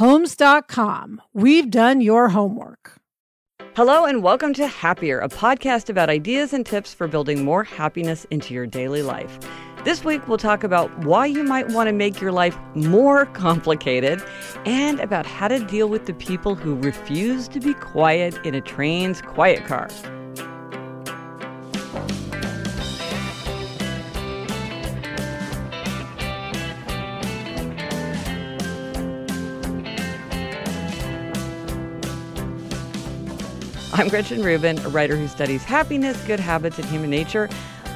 Homes.com. We've done your homework. Hello, and welcome to Happier, a podcast about ideas and tips for building more happiness into your daily life. This week, we'll talk about why you might want to make your life more complicated and about how to deal with the people who refuse to be quiet in a train's quiet car. I'm Gretchen Rubin, a writer who studies happiness, good habits, and human nature.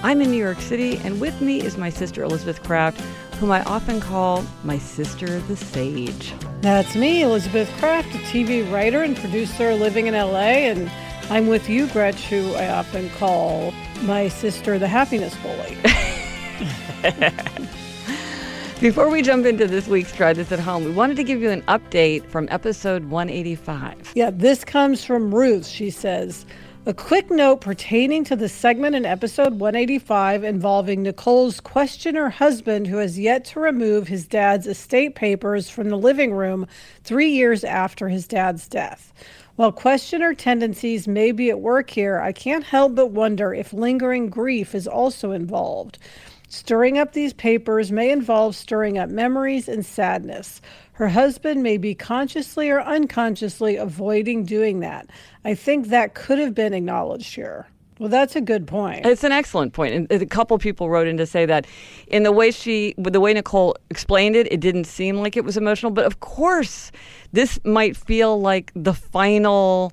I'm in New York City, and with me is my sister Elizabeth Craft, whom I often call my sister the sage. That's me, Elizabeth Craft, a TV writer and producer living in LA, and I'm with you, Gretch, who I often call my sister the happiness bully. Before we jump into this week's Try This at Home, we wanted to give you an update from episode 185. Yeah, this comes from Ruth. She says, a quick note pertaining to the segment in episode 185 involving Nicole's questioner husband who has yet to remove his dad's estate papers from the living room three years after his dad's death. While questioner tendencies may be at work here, I can't help but wonder if lingering grief is also involved. Stirring up these papers may involve stirring up memories and sadness. Her husband may be consciously or unconsciously avoiding doing that. I think that could have been acknowledged here. Well, that's a good point. It's an excellent point. And a couple people wrote in to say that in the way she, the way Nicole explained it, it didn't seem like it was emotional. But of course, this might feel like the final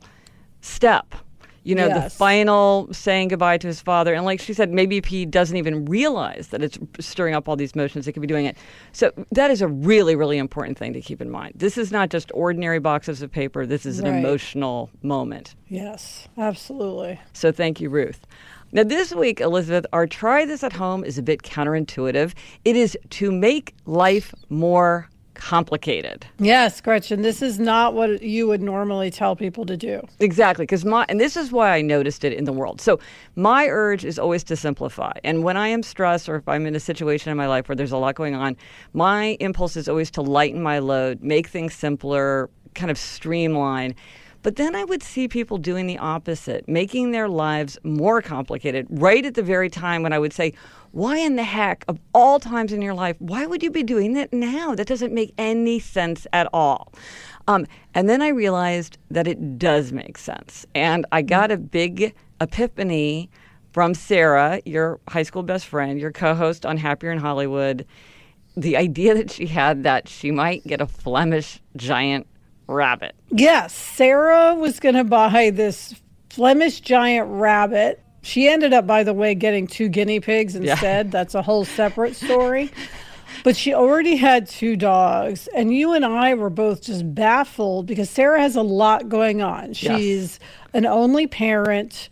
step you know, yes. the final saying goodbye to his father. And like she said, maybe if he doesn't even realize that it's stirring up all these emotions, it could be doing it. So that is a really, really important thing to keep in mind. This is not just ordinary boxes of paper, this is an right. emotional moment. Yes, absolutely. So thank you, Ruth. Now, this week, Elizabeth, our try this at home is a bit counterintuitive. It is to make life more complicated. Yes, Gretchen, this is not what you would normally tell people to do. Exactly, because my and this is why I noticed it in the world. So my urge is always to simplify. And when I am stressed or if I'm in a situation in my life where there's a lot going on, my impulse is always to lighten my load, make things simpler, kind of streamline. But then I would see people doing the opposite, making their lives more complicated right at the very time when I would say, why in the heck, of all times in your life, why would you be doing that now? That doesn't make any sense at all. Um, and then I realized that it does make sense. And I got a big epiphany from Sarah, your high school best friend, your co host on Happier in Hollywood. The idea that she had that she might get a Flemish giant rabbit. Yes, Sarah was going to buy this Flemish giant rabbit she ended up, by the way, getting two guinea pigs instead. Yeah. That's a whole separate story. But she already had two dogs, and you and I were both just baffled because Sarah has a lot going on. She's yes. an only parent.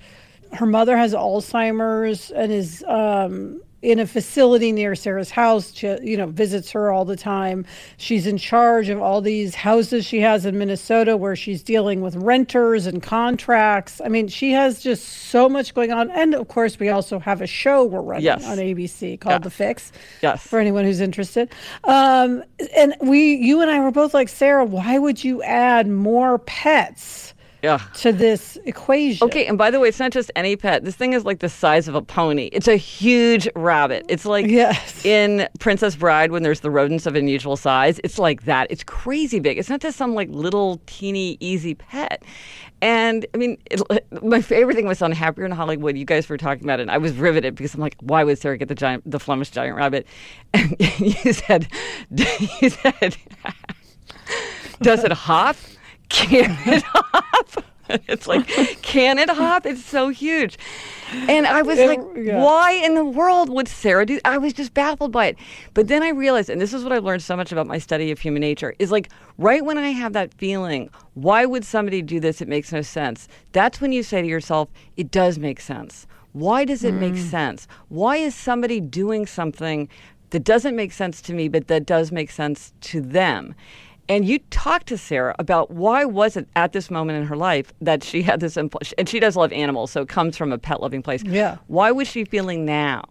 Her mother has Alzheimer's and is um, in a facility near Sarah's house. She, you know, visits her all the time. She's in charge of all these houses she has in Minnesota where she's dealing with renters and contracts. I mean, she has just so much going on. And of course, we also have a show we're running Yes. on ABC called Yeah. The Fix. Yes. For anyone who's interested. Um, and we, you and I were both like, Sarah, why would you add more pets Yeah. to this equation? Okay, and by the way, it's not just any pet. This thing is like the size of a pony. It's a huge rabbit. It's like Yes. in Princess Bride when there's the rodents of unusual size. It's like that. It's crazy big. It's not just some like little teeny easy pet. And I mean, it, my favorite thing was on Happier in Hollywood. You guys were talking about it. And I was riveted because I'm like, why would Sarah get the giant, the Flemish giant rabbit? And you said, you said, does it hop? Can it hop? It's like, can it hop? It's so huge. And I was It- like, yeah. why in the world would Sarah do? I was just baffled by it. But then I realized, and this is what I've learned so much about my study of human nature, is like right when I have that feeling, why would somebody do this? It makes no sense. That's when you say to yourself, it does make sense. Why does it make mm. sense? Why is somebody doing something that doesn't make sense to me, but that does make sense to them? And you talked to Sarah about why was it at this moment in her life that she had this impulse, and she does love animals, so it comes from a pet loving place. Yeah. Why was she feeling now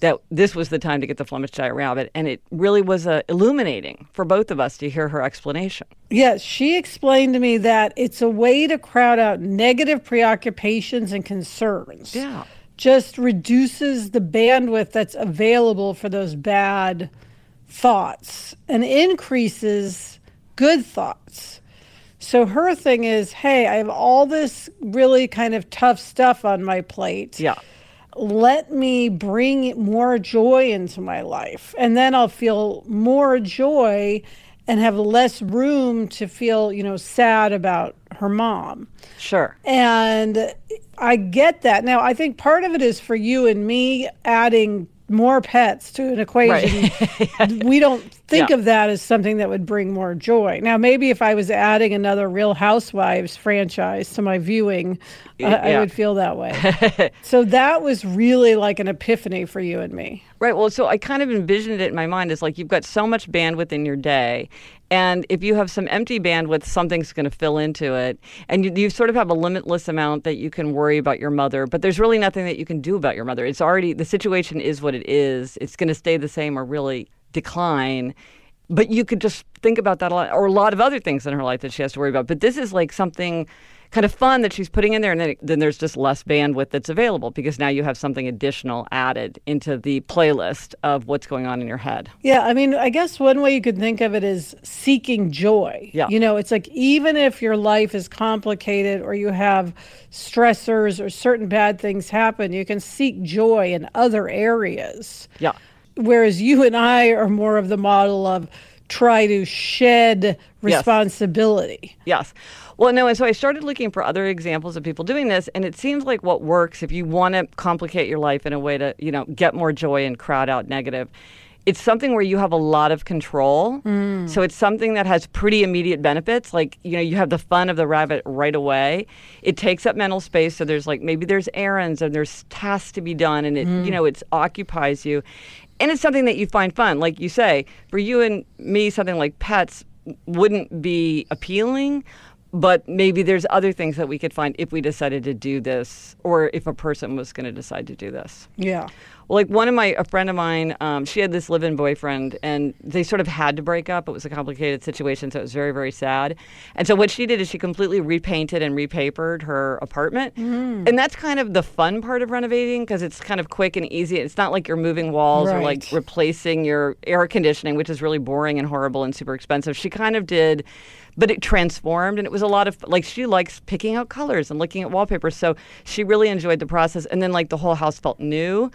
that this was the time to get the Flemish giant rabbit? And it really was uh, illuminating for both of us to hear her explanation. Yes, she explained to me that it's a way to crowd out negative preoccupations and concerns. Yeah. Just reduces the bandwidth that's available for those bad thoughts and increases good thoughts. So her thing is, hey, I have all this really kind of tough stuff on my plate Yeah. let me bring more joy into my life and then i'll feel more joy and have less room to feel you know sad about her mom Sure. and i get that now i think part of it is for you and me adding more pets to an equation we don't think Yeah. of that as something that would bring more joy now maybe if i was adding another real housewives franchise to my viewing I, I would feel that way so that was really like an epiphany for you and me Right. Well, so I kind of envisioned it in my mind as like you've got so much bandwidth in your day. And if you have some empty bandwidth, something's going to fill into it. And you, you sort of have a limitless amount that you can worry about your mother, but there's really nothing that you can do about your mother. It's already, the situation is what it is. It's going to stay the same or really decline. But you could just think about that a lot, or a lot of other things in her life that she has to worry about. But this is like something kind of fun that she's putting in there, and then, then there's just less bandwidth that's available because now you have something additional added into the playlist of what's going on in your head. Yeah, I mean, I guess one way you could think of it is seeking joy. Yeah. You know, it's like even if your life is complicated or you have stressors or certain bad things happen, you can seek joy in other areas. Yeah. Whereas you and I are more of the model of try to shed responsibility. Yes. Well, no, and so I started looking for other examples of people doing this, and it seems like what works if you want to complicate your life in a way to, you know, get more joy and crowd out negative. It's something where you have a lot of control. Mm. So it's something that has pretty immediate benefits. Like, you know, you have the fun of the rabbit right away. It takes up mental space. So there's like maybe there's errands and there's tasks to be done, and it, you mm. know, it occupies you. And it's something that you find fun. Like you say, for you and me, something like pets wouldn't be appealing, but maybe there's other things that we could find if we decided to do this or if a person was going to decide to do this. Yeah. Well, like one of my, a friend of mine, um, she had this live in boyfriend and they sort of had to break up. It was a complicated situation, so it was very, very sad. And so what she did is she completely repainted and repapered her apartment. And that's kind of the fun part of renovating because it's kind of quick and easy. It's not like you're moving walls or like replacing your air conditioning, which is really boring and horrible and super expensive. She kind of did, but it transformed and it was a lot of like she likes picking out colors and looking at wallpaper. So she really enjoyed the process. And then like the whole house felt new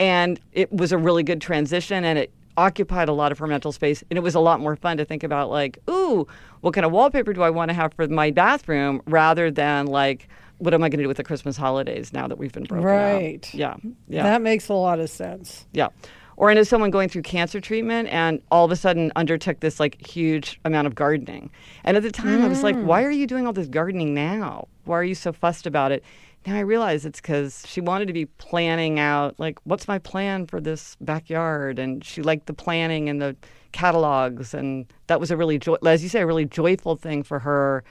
and it was a really good transition and it occupied a lot of her mental space and it was a lot more fun to think about like ooh what kind of wallpaper do i want to have for my bathroom rather than like what am i going to do with the christmas holidays now that we've been broken up? Right. yeah yeah That makes a lot of sense. yeah. Or I know someone going through cancer treatment and all of a sudden undertook this like huge amount of gardening. And at the time I was like, hmm. why are you doing all this gardening now? Why are you so fussed about it? Now I realize it's because she wanted to be planning out, like, what's my plan for this backyard? And she liked the planning and the catalogs. And that was a really, joy- as you say, a really joyful thing for her.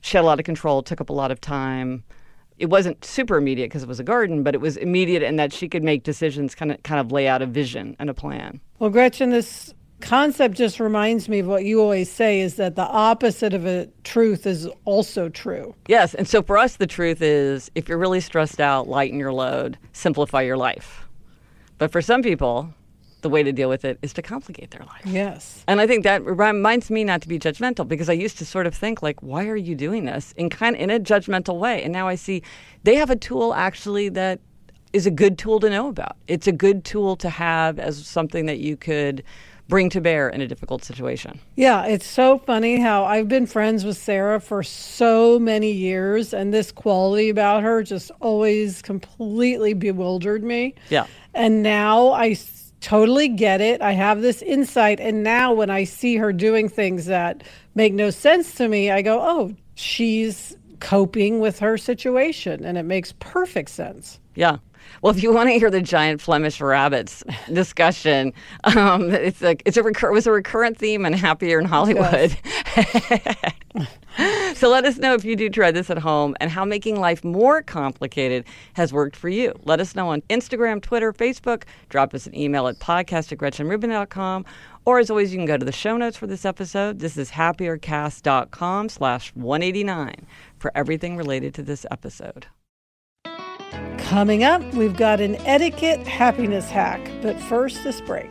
She had a lot of control, took up a lot of time. It wasn't super immediate because it was a garden, but it was immediate in that she could make decisions, kind of, kind of lay out a vision and a plan. Well, Gretchen, this concept just reminds me of what you always say is that the opposite of a truth is also true. Yes. And so for us, the truth is if you're really stressed out, lighten your load, simplify your life. But for some people, the way to deal with it is to complicate their life. Yes. And I think that reminds me not to be judgmental because I used to sort of think like, why are you doing this in kind in a judgmental way? And now I see they have a tool actually that is a good tool to know about. It's a good tool to have as something that you could bring to bear in a difficult situation. Yeah, it's so funny how I've been friends with Sarah for so many years, and this quality about her just always completely bewildered me. Yeah. And now I totally get it. I have this insight. And now when I see her doing things that make no sense to me, I go, oh, she's coping with her situation. And it makes perfect sense. Yeah. Well, if you want to hear the giant Flemish rabbits discussion, um, it's a it's a recur- it was a recurrent theme in Happier in Hollywood. Yes. so let us know if you do try this at home and how making life more complicated has worked for you. Let us know on Instagram, Twitter, Facebook. Drop us an email at podcast at gretchenrubin.com. Or as always, you can go to the show notes for this episode. This is happiercast.com slash 189 for everything related to this episode. Coming up, we've got an etiquette happiness hack, but first, this break.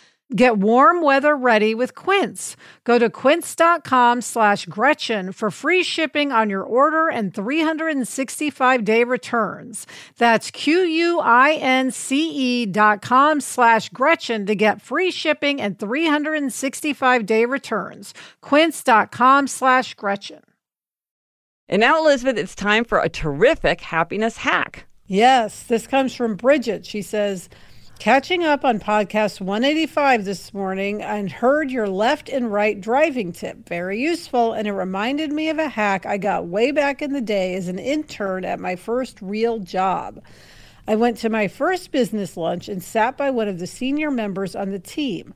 Get warm weather ready with Quince. Go to quince.com slash Gretchen for free shipping on your order and 365 day returns. That's Q-U-I-N-C-E dot com slash Gretchen to get free shipping and 365 day returns. Quince.com slash Gretchen. And now, Elizabeth, it's time for a terrific happiness hack. Yes, this comes from Bridget. She says, Catching up on podcast 185 this morning and heard your left and right driving tip. Very useful, and it reminded me of a hack I got way back in the day as an intern at my first real job. I went to my first business lunch and sat by one of the senior members on the team.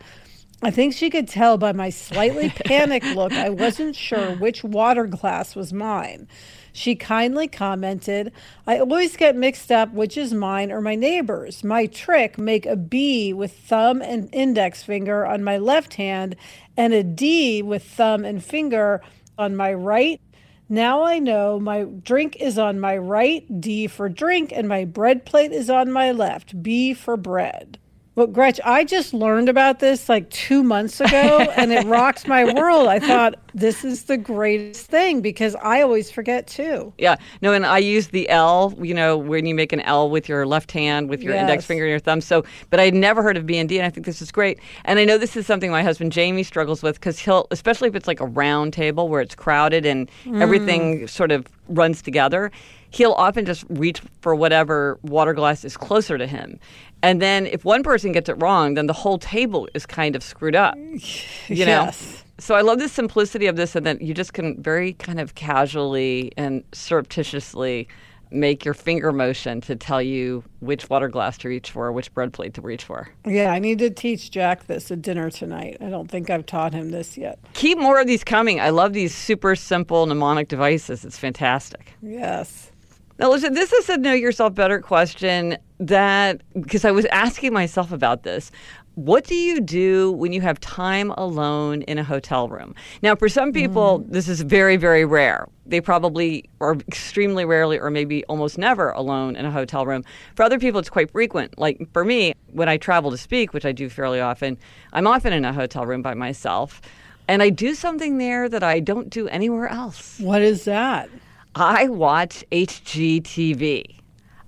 I think she could tell by my slightly panicked look I wasn't sure which water glass was mine. She kindly commented, I always get mixed up which is mine or my neighbor's. My trick make a B with thumb and index finger on my left hand and a D with thumb and finger on my right. Now I know my drink is on my right, D for drink, and my bread plate is on my left, B for bread. Well, Gretch, I just learned about this like two months ago and it rocks my world. I thought this is the greatest thing because I always forget too. Yeah. No, and I use the L, you know, when you make an L with your left hand, with your Yes. index finger and your thumb. So, but I'd never heard of B and D, and I think this is great. And I know this is something my husband Jamie struggles with because he'll, especially if it's like a round table where it's crowded and mm. everything sort of runs together, he'll often just reach for whatever water glass is closer to him. And then if one person gets it wrong, then the whole table is kind of screwed up. You know? Yes. So I love the simplicity of this, and that you just can very kind of casually and surreptitiously make your finger motion to tell you which water glass to reach for, which bread plate to reach for. Yeah, I need to teach Jack this at dinner tonight. I don't think I've taught him this yet. Keep more of these coming. I love these super simple mnemonic devices. It's fantastic. Yes. Now, listen, this is a know yourself better question that, because I was asking myself about this. What do you do when you have time alone in a hotel room? Now, for some people, mm. this is very, very rare. They probably are extremely rarely or maybe almost never alone in a hotel room. For other people, it's quite frequent. Like for me, when I travel to speak, which I do fairly often, I'm often in a hotel room by myself. And I do something there that I don't do anywhere else. What is that? I watch HGTV.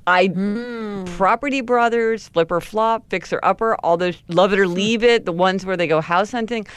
I hmm. Property Brothers, Flip or Flop, Fixer Upper, all those Love It or hmm. Leave It, the ones where they go house hunting.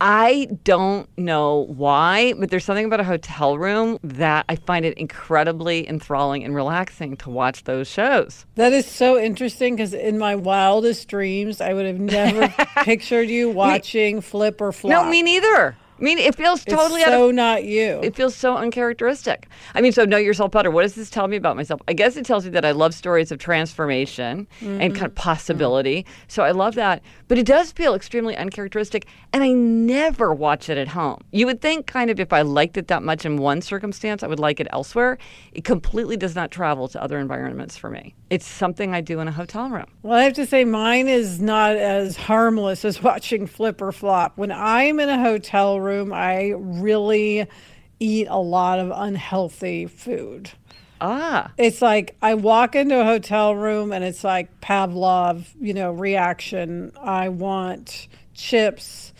I don't know why, but there's something about a hotel room that I find it incredibly enthralling and relaxing to watch those shows. That is so interesting because in my wildest dreams, I would have never pictured you watching Flip or Flop. No, me neither. I mean, it feels It's totally of so not you. it feels so uncharacteristic. I mean, so know yourself better. What does this tell me about myself? I guess it tells me that I love stories of transformation and kind of mm-hmm. possibility. So I love that. But it does feel extremely uncharacteristic, and I never watch it at home. You would think, kind of, if I liked it that much in one circumstance, I would like it elsewhere. It completely does not travel to other environments for me. It's something I do in a hotel room. Well, I have to say, mine is not as harmless as watching Flip or Flop. When I'm in a hotel room, I really eat a lot of unhealthy food. Ah, It's like I walk into a hotel room and it's like Pavlov, you know, reaction. I want chips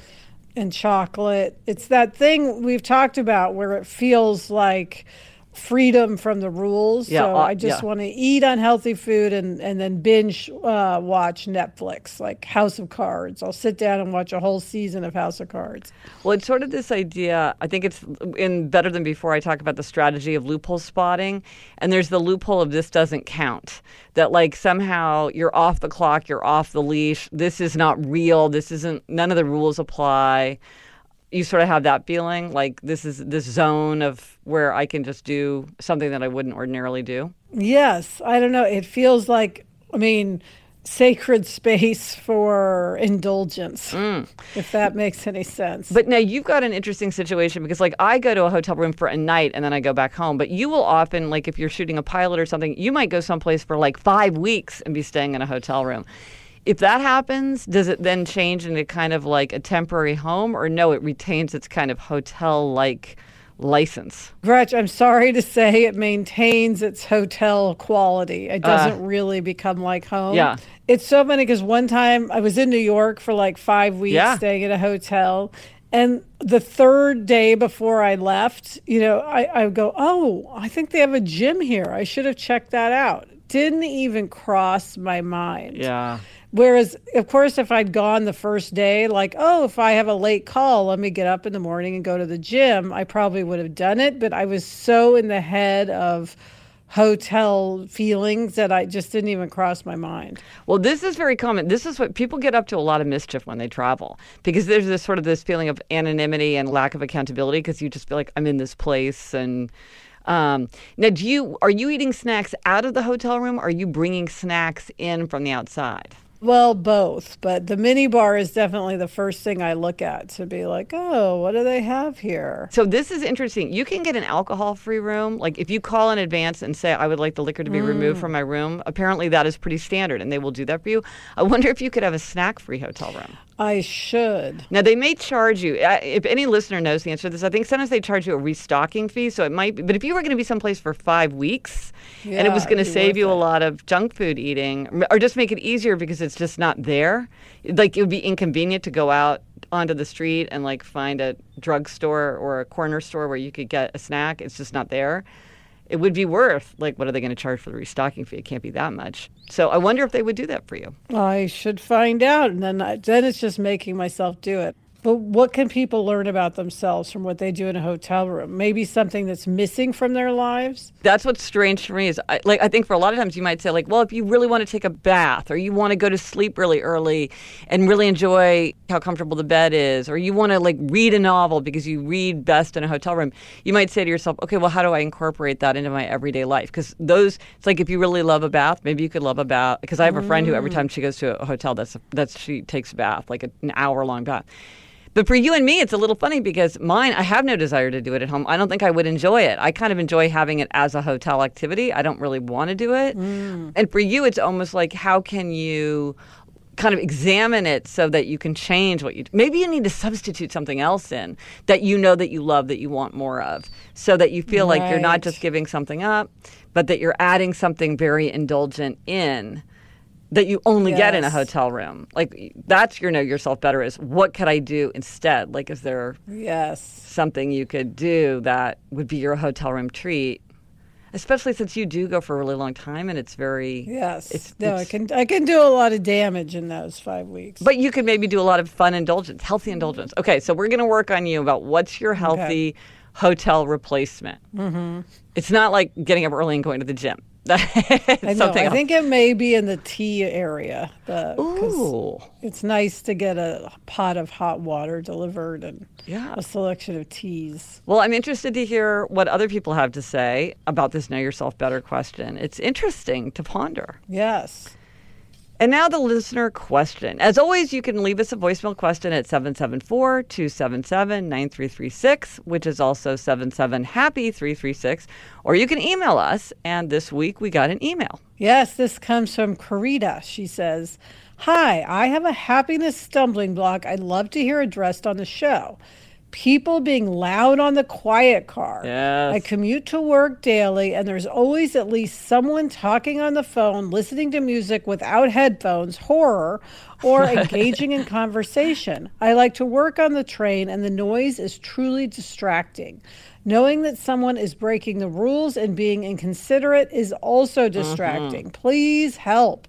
and chocolate. It's that thing we've talked about where it feels like freedom from the rules. Yeah, so uh, I just yeah. want to eat unhealthy food and, and then binge uh, watch Netflix, like House of Cards. I'll sit down and watch a whole season of House of Cards. Well, it's sort of this idea. I think it's in Better Than Before. I talk about the strategy of loophole spotting, and there's the loophole of this doesn't count. That like somehow you're off the clock, you're off the leash. This is not real. This isn't. None of the rules apply. You sort of have that feeling like this is this zone of where I can just do something that I wouldn't ordinarily do. Yes, I don't know. It feels like, I mean, sacred space for indulgence, mm. if that makes any sense. But now you've got an interesting situation because, like, I go to a hotel room for a night and then I go back home. But you will often, like, if you're shooting a pilot or something, you might go someplace for like five weeks and be staying in a hotel room. If that happens, does it then change into kind of like a temporary home, or no, it retains its kind of hotel like license? Gretch, I'm sorry to say it maintains its hotel quality. It uh. doesn't really become like home. yeah. It's so funny because one time I was in New York for like five weeks Yeah. staying at a hotel. And the third day before I left, you know, I, I go, oh, I think they have a gym here. I should have checked that out. Didn't even cross my mind. Yeah. Whereas, of course, if I'd gone the first day, like, oh, if I have a late call, let me get up in the morning and go to the gym, I probably would have done it. But I was so in the head of hotel feelings that I just didn't even cross my mind. Well, this is very common. This is what people get up to a lot of mischief when they travel because there's this sort of this feeling of anonymity and lack of accountability because you just feel like I'm in this place and. Um, now, do you are you eating snacks out of the hotel room? Are you bringing snacks in from the outside? Well, both, but the mini bar is definitely the first thing I look at to be like, oh, what do they have here? So this is interesting. You can get an alcohol-free room. Like if you call in advance and say, "I would like the liquor to be removed mm. from my room," apparently that is pretty standard, and they will do that for you. I wonder if you could have a snack-free hotel room. I should. Now they may charge you. If any listener knows the answer to this, I think sometimes they charge you a restocking fee. So it might be. But if you were going to be someplace for five weeks, and it was going to save you a lot of junk food eating, or just make it easier because it's just not there. Like it would be inconvenient to go out onto the street and like find a drugstore or a corner store where you could get a snack. It's just not there. It would be worth like what are they going to charge for the restocking fee? It can't be that much. So I wonder if they would do that for you. I should find out, and then I, then it's just making myself do it. But what can people learn about themselves from what they do in a hotel room? Maybe something that's missing from their lives. that's what's strange for me is I, like I think for a lot of times you might say like well if you really want to take a bath or you want to go to sleep really early and really enjoy how comfortable the bed is or you want to like read a novel because you read best in a hotel room you might say to yourself okay well how do I incorporate that into my everyday life because those it's like if you really love a bath maybe you could love a bath because I have a friend who every mm. time she goes to a hotel that's that's she takes a bath like an hour long bath but for you and me, it's a little funny because mine, I have no desire to do it at home. I don't think I would enjoy it. I kind of enjoy having it as a hotel activity. I don't really want to do it. Mm. And for you, it's almost like how can you kind of examine it so that you can change what you maybe you need to substitute something else in that you know that you love that you want more of so that you feel like you're not just giving something up but that you're adding something very indulgent in that you only get in a hotel room. Like that's your know yourself better is what could I do instead? Like is there Yes. something you could do that would be your hotel room treat? Especially since you do go for a really long time and it's very Yes. It's- no, it's- I can I can do a lot of damage in those five weeks. But you could maybe do a lot of fun indulgence, healthy indulgence. Okay, so we're going to work on you about what's your healthy hotel replacement. Mm-hmm. It's not like getting up early and going to the gym. I know. I else. think it may be in the tea area. The, Ooh. It's nice to get a pot of hot water delivered and Yeah. a selection of teas. Well, I'm interested to hear what other people have to say about this Know Yourself Better question. It's interesting to ponder. Yes. And now the listener question. As always, you can leave us a voicemail question at 774 277 9336, which is also 77 Happy 336, or you can email us. And this week we got an email. Yes, this comes from Karita. She says, Hi, I have a happiness stumbling block I'd love to hear addressed on the show. People being loud on the quiet car. Yes. I commute to work daily, and there's always at least someone talking on the phone, listening to music without headphones, horror, or engaging in conversation. I like to work on the train, and the noise is truly distracting. Knowing that someone is breaking the rules and being inconsiderate is also mm-hmm. distracting. Please help.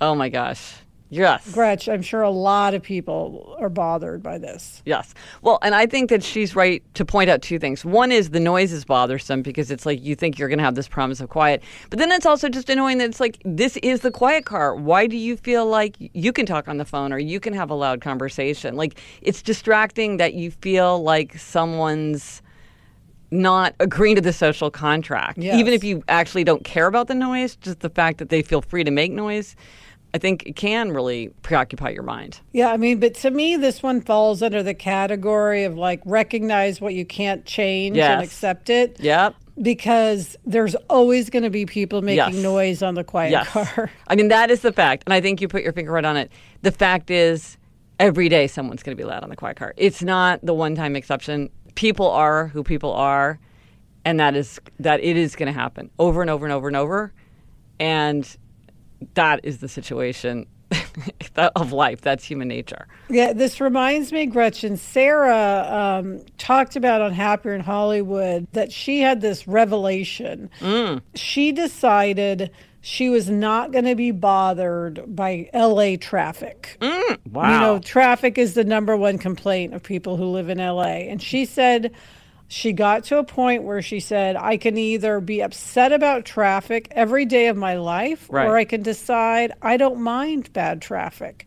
Oh my gosh. Yes. Gretch, I'm sure a lot of people are bothered by this. Yes. Well, and I think that she's right to point out two things. One is the noise is bothersome because it's like you think you're going to have this promise of quiet. But then it's also just annoying that it's like, this is the quiet car. Why do you feel like you can talk on the phone or you can have a loud conversation? Like, it's distracting that you feel like someone's not agreeing to the social contract. Yes. Even if you actually don't care about the noise, just the fact that they feel free to make noise. I think it can really preoccupy your mind. Yeah, I mean, but to me, this one falls under the category of like recognize what you can't change Yes. and accept it. Yep. Because there's always going to be people making Yes. noise on the quiet Yes. car. I mean, that is the fact. And I think you put your finger right on it. The fact is, every day someone's going to be loud on the quiet car. It's not the one time exception. People are who people are. And that is that it is going to happen over and over and over and over. And that is the situation of life. That's human nature. Yeah, this reminds me, Gretchen. Sarah um, talked about on Happier in Hollywood that she had this revelation. Mm. She decided she was not going to be bothered by LA traffic. Wow. You know, traffic is the number one complaint of people who live in LA. And she said she got to a point where she said, I can either be upset about traffic every day of my life, Right. or I can decide I don't mind bad traffic.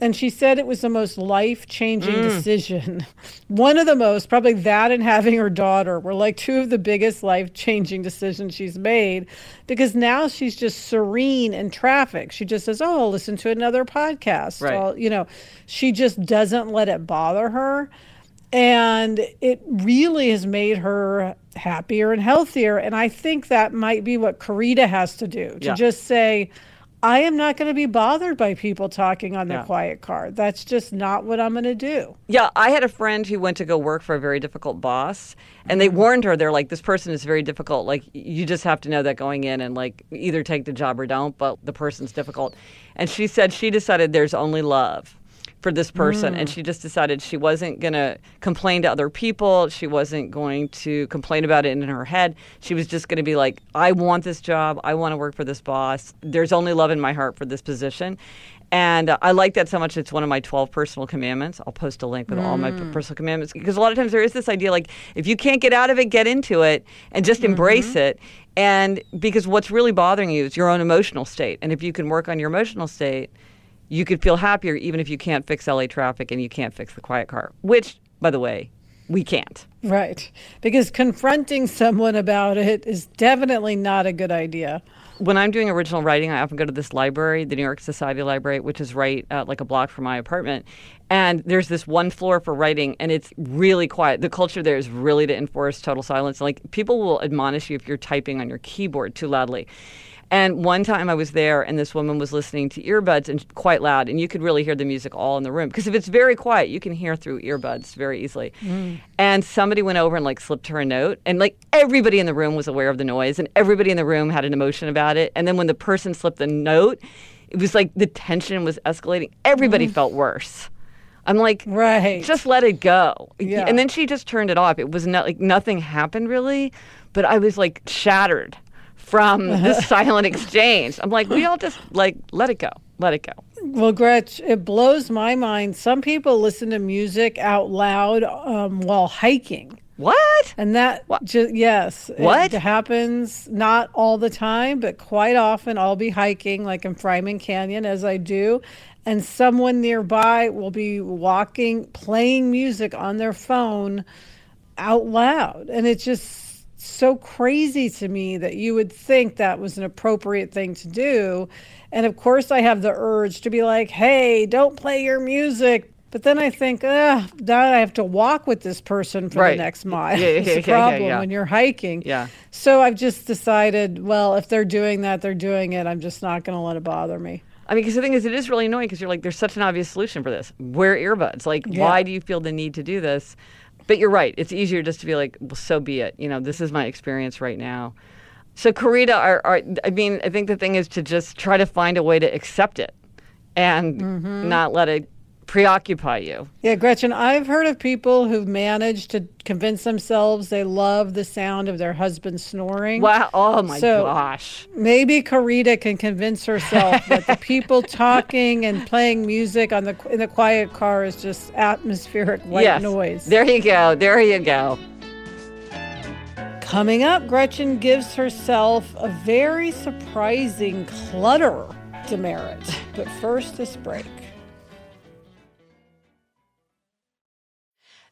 And she said it was the most life changing mm. decision. One of the most, probably that and having her daughter, were like two of the biggest life changing decisions she's made because now she's just serene in traffic. She just says, Oh, I'll listen to another podcast. Right. I'll- you know, she just doesn't let it bother her. And it really has made her happier and healthier. And I think that might be what Karita has to do to Yeah. just say, I am not going to be bothered by people talking on their Yeah. quiet car. That's just not what I'm going to do. Yeah, I had a friend who went to go work for a very difficult boss, and they mm-hmm. warned her. They're like, "This person is very difficult. Like, you just have to know that going in, and like, either take the job or don't. But the person's difficult." And she said she decided there's only love for this person, and she just decided she wasn't going to complain to other people. She wasn't going to complain about it in her head. She was just going to be like, "I want this job. I want to work for this boss. There's only love in my heart for this position." And uh, I like that so much. It's one of my 12 personal commandments. I'll post a link with all my p- personal commandments because a lot of times there is this idea like if you can't get out of it, get into it and just embrace it. And because what's really bothering you is your own emotional state. And if you can work on your emotional state, you could feel happier even if you can't fix LA traffic and you can't fix the quiet car, which, by the way, we can't. Right. Because confronting someone about it is definitely not a good idea. when I'm doing original writing, I often go to this library, the New York Society Library, which is right uh, like a block from my apartment. And there's this one floor for writing, and it's really quiet. The culture there is really to enforce total silence. Like people will admonish you if you're typing on your keyboard too loudly. And one time I was there, and this woman was listening to earbuds and quite loud, and you could really hear the music all in the room. Because if it's very quiet, you can hear through earbuds very easily. Mm. And somebody went over and like slipped her a note, and like everybody in the room was aware of the noise, and everybody in the room had an emotion about it. And then when the person slipped the note, it was like the tension was escalating. Everybody mm. felt worse. I'm like, Right. just let it go. Yeah. And then she just turned it off. It was not like nothing happened really, but I was like shattered from this silent exchange. I'm like, we all just like let it go, let it go. Well, Gretch, it blows my mind. Some people listen to music out loud um, while hiking. What? And that, ju- yes, What? it happens not all the time, but quite often. I'll be hiking, like in Fryman Canyon, as I do, and someone nearby will be walking, playing music on their phone out loud, and it's just so crazy to me that you would think that was an appropriate thing to do. And of course, I have the urge to be like, "Hey, don't play your music." But then I think, ah, now I have to walk with this person for Right. the next mile. Yeah, yeah, It's yeah, a problem yeah. when you're hiking. Yeah. So I've just decided, well, if they're doing that, they're doing it. I'm just not going to let it bother me. I mean, because the thing is, it is really annoying because you're like, there's such an obvious solution for this. Wear earbuds. Like, why do you feel the need to do this? But you're right. It's easier just to be like, well, so be it. You know, this is my experience right now. So, Karita, are, are, I mean, I think the thing is to just try to find a way to accept it and Mm-hmm. not let it preoccupy you. Yeah, Gretchen, I've heard of people who've managed to convince themselves they love the sound of their husband snoring. Wow. Oh, my So- gosh. Maybe Karita can convince herself that the people talking and playing music on the in the quiet car is just atmospheric white yes. noise. There you go. There you go. Coming up, Gretchen gives herself a very surprising clutter demerit. But first, this break.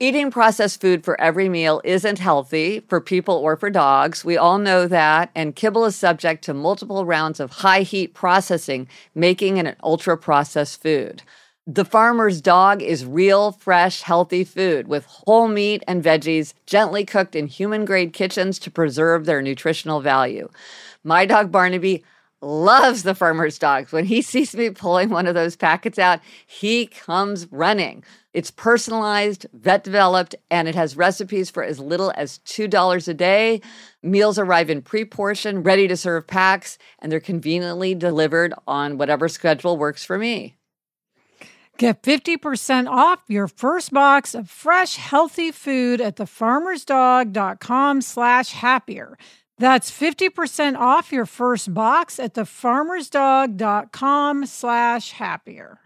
Eating processed food for every meal isn't healthy for people or for dogs. We all know that. And kibble is subject to multiple rounds of high heat processing, making it an ultra processed food. The farmer's dog is real, fresh, healthy food with whole meat and veggies gently cooked in human grade kitchens to preserve their nutritional value. My dog Barnaby loves the farmer's dogs. When he sees me pulling one of those packets out, he comes running. It's personalized, vet developed, and it has recipes for as little as $2 a day. Meals arrive in pre portioned, ready to serve packs, and they're conveniently delivered on whatever schedule works for me. Get 50% off your first box of fresh, healthy food at thefarmersdog.com slash happier. That's 50% off your first box at thefarmersdog.com slash happier.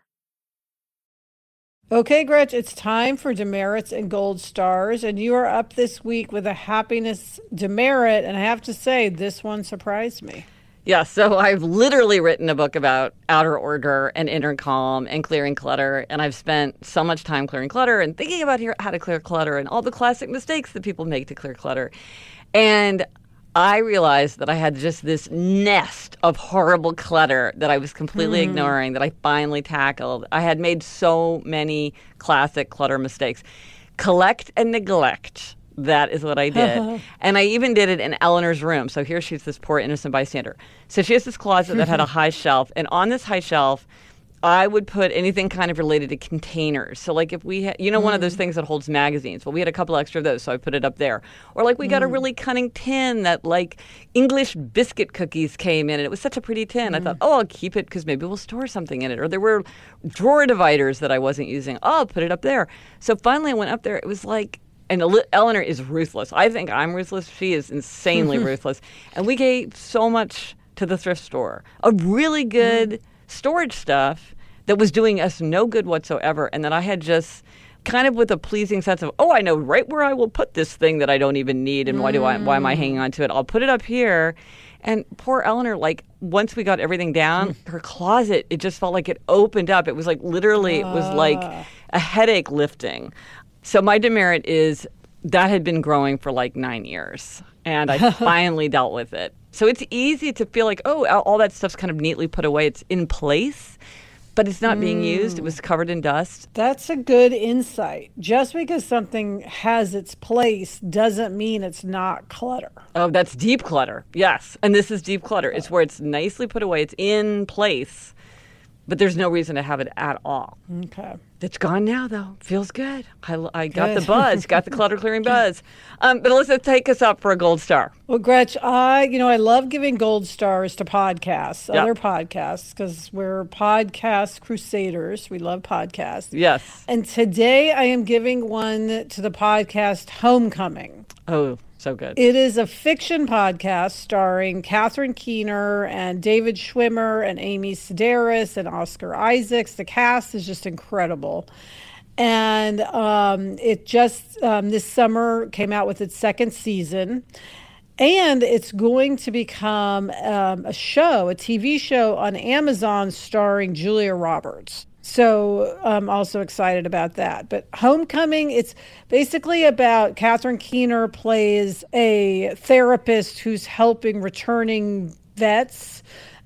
Okay, Gretch, it's time for demerits and gold stars, and you are up this week with a happiness demerit, and I have to say, this one surprised me. Yeah, so I've literally written a book about outer order and inner calm and clearing clutter, and I've spent so much time clearing clutter and thinking about how to clear clutter and all the classic mistakes that people make to clear clutter. And I realized that I had just this nest of horrible clutter that I was completely mm. ignoring that I finally tackled. I had made so many classic clutter mistakes. Collect and neglect. That is what I did. and I even did it in Eleanor's room. So here she's this poor innocent bystander. So she has this closet that had a high shelf. And on this high shelf, I would put anything kind of related to containers. So, like if we, had, you know, mm. one of those mm. things that holds magazines. Well, we had a couple extra of those, so I put it up there. Or like we mm. got a mm. really cunning tin that like English biscuit cookies came in, and it was such a pretty tin. Mm. I thought, mm. oh, I'll keep it because maybe we'll store something in it. Or there were drawer dividers that I wasn't using. Oh, I'll put it up there. So finally, I went up there. It was like and Eleanor is ruthless. I think I'm ruthless. She is insanely ruthless. And we gave so much to the thrift store. A really good mm storage stuff that was doing us no good whatsoever, and that I had just kind of with a pleasing sense of, oh, I know right where I will put this thing that I don't even need, and mm. why do I why am I hanging on to it? I'll put it up here. And poor Eleanor, like once we got everything down, her closet, it just felt like it opened up. It was like literally, uh. it was like ah. a headache lifting. So my demerit is that had been growing for like nine years, and I finally dealt with it. So it's easy to feel like, oh, all that stuff's kind of neatly put away. It's in place, but it's not mm. being used. It was mm. covered in dust. That's a good insight. Just because something has its place doesn't mean it's not clutter. Oh, that's deep clutter. Yes. And this is deep clutter. It's where it's nicely put away, it's in place but there's no reason to have it at all. Okay. It's gone now, though. Feels good. I, I got the buzz, got the clutter clearing buzz. Um, but Alyssa, take us up for a gold star. Well, Gretch, I you know I love giving gold stars to podcasts, yep. other podcasts, because we're podcast crusaders. We love podcasts. Yes. And today I am giving one to the podcast Homecoming. Oh, so good. It is a fiction podcast starring Catherine Keener and David Schwimmer and Amy Sedaris and Oscar Isaacs. The cast is just incredible. And um, it just um, this summer came out with its second season. And it's going to become um, a show, a TV show on Amazon starring Julia Roberts. So I'm also excited about that. But Homecoming, it's basically about Catherine Keener plays a therapist who's helping returning vets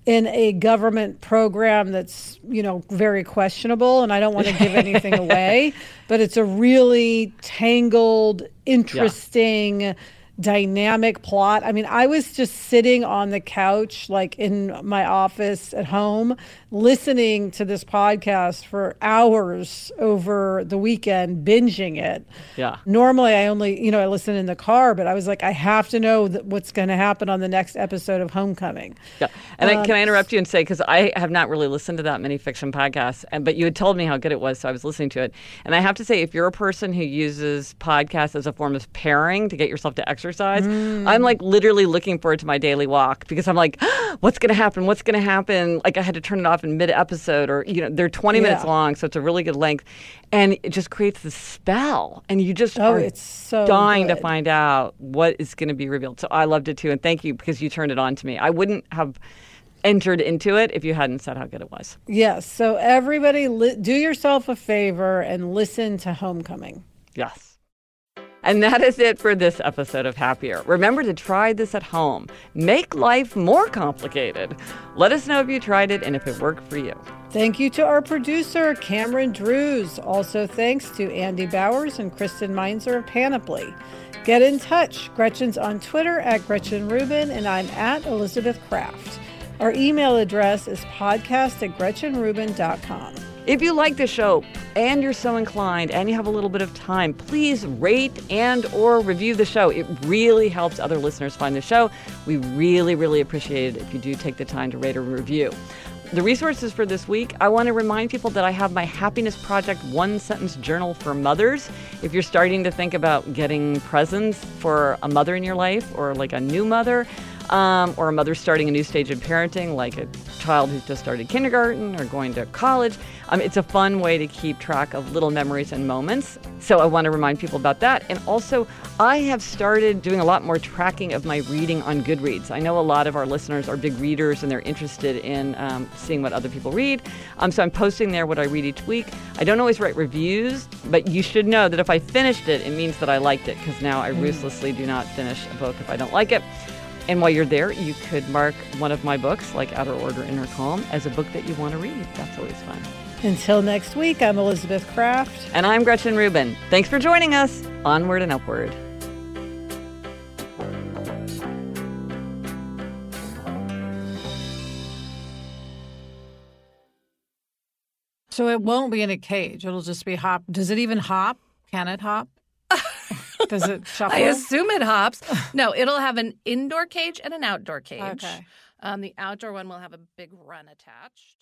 in a government program that's you know very questionable and i don't want to give anything away but it's a really tangled interesting yeah dynamic plot. I mean, I was just sitting on the couch, like in my office at home, listening to this podcast for hours over the weekend, binging it. Yeah. Normally, I only, you know, I listen in the car, but I was like, I have to know what's going to happen on the next episode of Homecoming. Yeah. And um, I, can I interrupt you and say, because I have not really listened to that many fiction podcasts, and but you had told me how good it was, so I was listening to it. And I have to say, if you're a person who uses podcasts as a form of pairing to get yourself to exercise, mm. I'm like literally looking forward to my daily walk because I'm like, what's going to happen? What's going to happen? Like I had to turn it off in mid episode, or you know, they're 20 yeah. minutes long, so it's a really good length, and it just creates this spell, and you just oh, are it's so dying good. to find out what is going to be revealed. So I loved it too, and thank you because you turned it on to me. I wouldn't have entered into it if you hadn't said how good it was. Yes. So everybody, li- do yourself a favor and listen to Homecoming. Yes. And that is it for this episode of Happier. Remember to try this at home. Make life more complicated. Let us know if you tried it and if it worked for you. Thank you to our producer, Cameron Drews. Also, thanks to Andy Bowers and Kristen Meinzer of Panoply. Get in touch. Gretchen's on Twitter at Gretchen Rubin, and I'm at Elizabeth Craft. Our email address is podcast at GretchenRubin.com. If you like the show and you're so inclined and you have a little bit of time, please rate and or review the show. It really helps other listeners find the show. We really, really appreciate it if you do take the time to rate or review. The resources for this week, I want to remind people that I have my Happiness Project one sentence journal for mothers. If you're starting to think about getting presents for a mother in your life or like a new mother, um, or a mother starting a new stage of parenting, like a child who's just started kindergarten or going to college. Um, it's a fun way to keep track of little memories and moments. So I want to remind people about that. And also, I have started doing a lot more tracking of my reading on Goodreads. I know a lot of our listeners are big readers and they're interested in um, seeing what other people read. Um, so I'm posting there what I read each week. I don't always write reviews, but you should know that if I finished it, it means that I liked it because now I mm. ruthlessly do not finish a book if I don't like it. And while you're there, you could mark one of my books, like Outer Order, Inner Calm, as a book that you want to read. That's always fun. Until next week, I'm Elizabeth Craft. And I'm Gretchen Rubin. Thanks for joining us. Onward and upward. So it won't be in a cage. It'll just be hop. Does it even hop? Can it hop? Does it shuffle? I assume it hops. No, it'll have an indoor cage and an outdoor cage. Okay. Um, the outdoor one will have a big run attached.